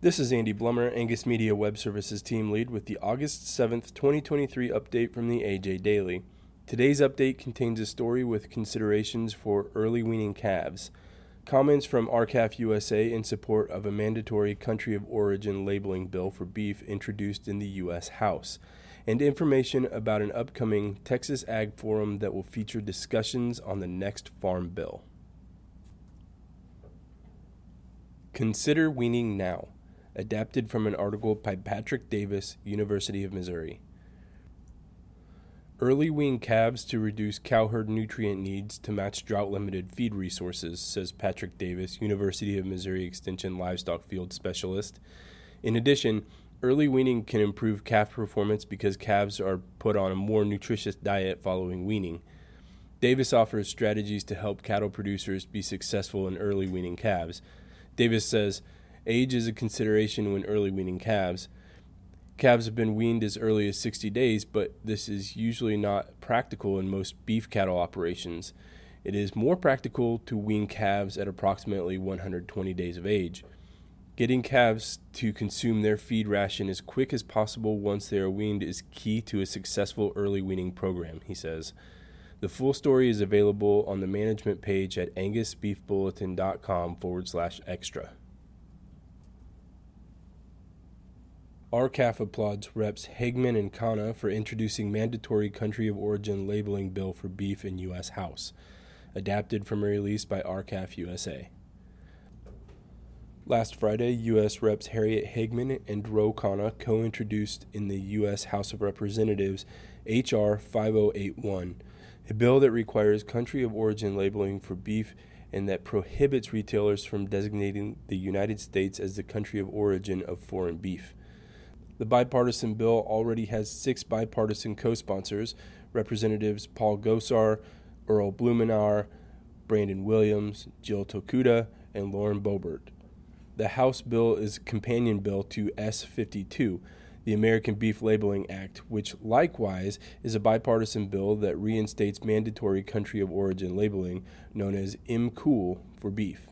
This is Andy Blummer, Angus Media Web Services Team Lead, with the August 7th, 2023 update from the AJ Daily. Today's update contains a story with considerations for early weaning calves, comments from R-CALF USA in support of a mandatory country of origin labeling bill for beef introduced in the U.S. House, and information about an upcoming Texas Ag Forum that will feature discussions on the next Farm Bill. Consider Weaning Now, adapted from an article by Patrick Davis, University of Missouri. Early wean calves to reduce cow herd nutrient needs to match drought limited feed resources, says Patrick Davis, University of Missouri Extension livestock field specialist. In addition, early weaning can improve calf performance because calves are put on a more nutritious diet following weaning. Davis offers strategies to help cattle producers be successful in early weaning calves. Davis says age is a consideration when early weaning calves. Calves have been weaned as early as 60 days, but this is usually not practical in most beef cattle operations. It is more practical to wean calves at approximately 120 days of age. Getting calves to consume their feed ration as quick as possible once they are weaned is key to a successful early weaning program, he says. The full story is available on the management page at angusbeefbulletin.com forward slash extra. R-CALF applauds Reps Hageman and Khanna for introducing mandatory country of origin labeling bill for beef in U.S. House, adapted from a release by R-CALF USA. Last Friday, U.S. Reps Harriet Hageman and Ro Khanna co introduced in the U.S. House of Representatives H.R. 5081 a bill that requires country of origin labeling for beef and that prohibits retailers from designating the United States as the country of origin of foreign beef. The bipartisan bill already has six bipartisan co sponsors Representatives Paul Gosar, Earl Blumenauer, Brandon Williams, Jill Tokuda, and Lauren Boebert. The House bill is a companion bill to S 52 the American Beef Labeling Act, which likewise is a bipartisan bill that reinstates mandatory country of origin labeling known as MCOOL for beef.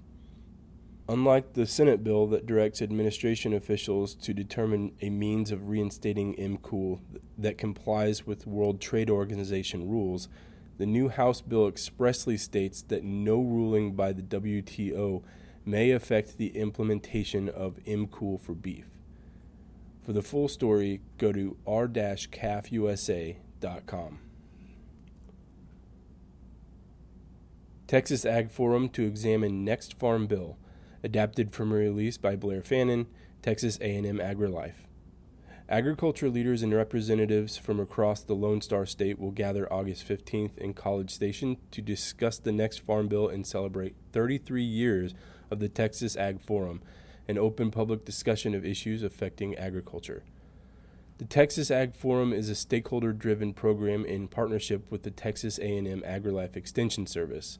Unlike the Senate bill that directs administration officials to determine a means of reinstating MCOOL that complies with World Trade Organization rules, the new House bill expressly states that no ruling by the WTO may affect the implementation of MCOOL for beef. For the full story, go to r-calfusa.com. Texas Ag Forum to examine next farm bill, adapted from a release by Blair Fannin, Texas A&M AgriLife. Agriculture leaders and representatives from across the Lone Star State will gather August 15th in College Station to discuss the next farm bill and celebrate 33 years of the Texas Ag Forum an open public discussion of issues affecting agriculture. The Texas Ag Forum is a stakeholder-driven program in partnership with the Texas A&M AgriLife Extension Service.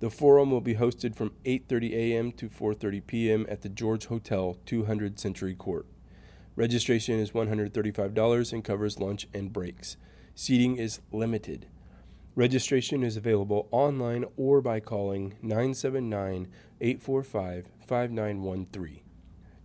The forum will be hosted from 8:30 a.m. to 4:30 p.m. at the George Hotel, 200 Century Court. Registration is $135 and covers lunch and breaks. Seating is limited. Registration is available online or by calling 979 845 5913.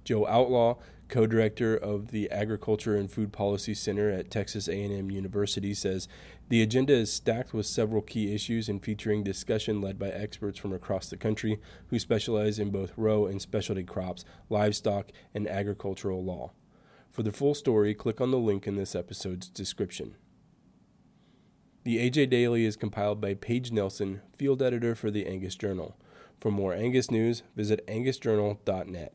Joe Outlaw, co-director of the Agriculture and Food Policy Center at Texas A&M University says the agenda is stacked with several key issues and featuring discussion led by experts from across the country who specialize in both row and specialty crops, livestock, and agricultural law. For the full story, click on the link in this episode's description. The AJ Daily is compiled by Paige Nelson, field editor for the Angus Journal. For more Angus news, visit angusjournal.net.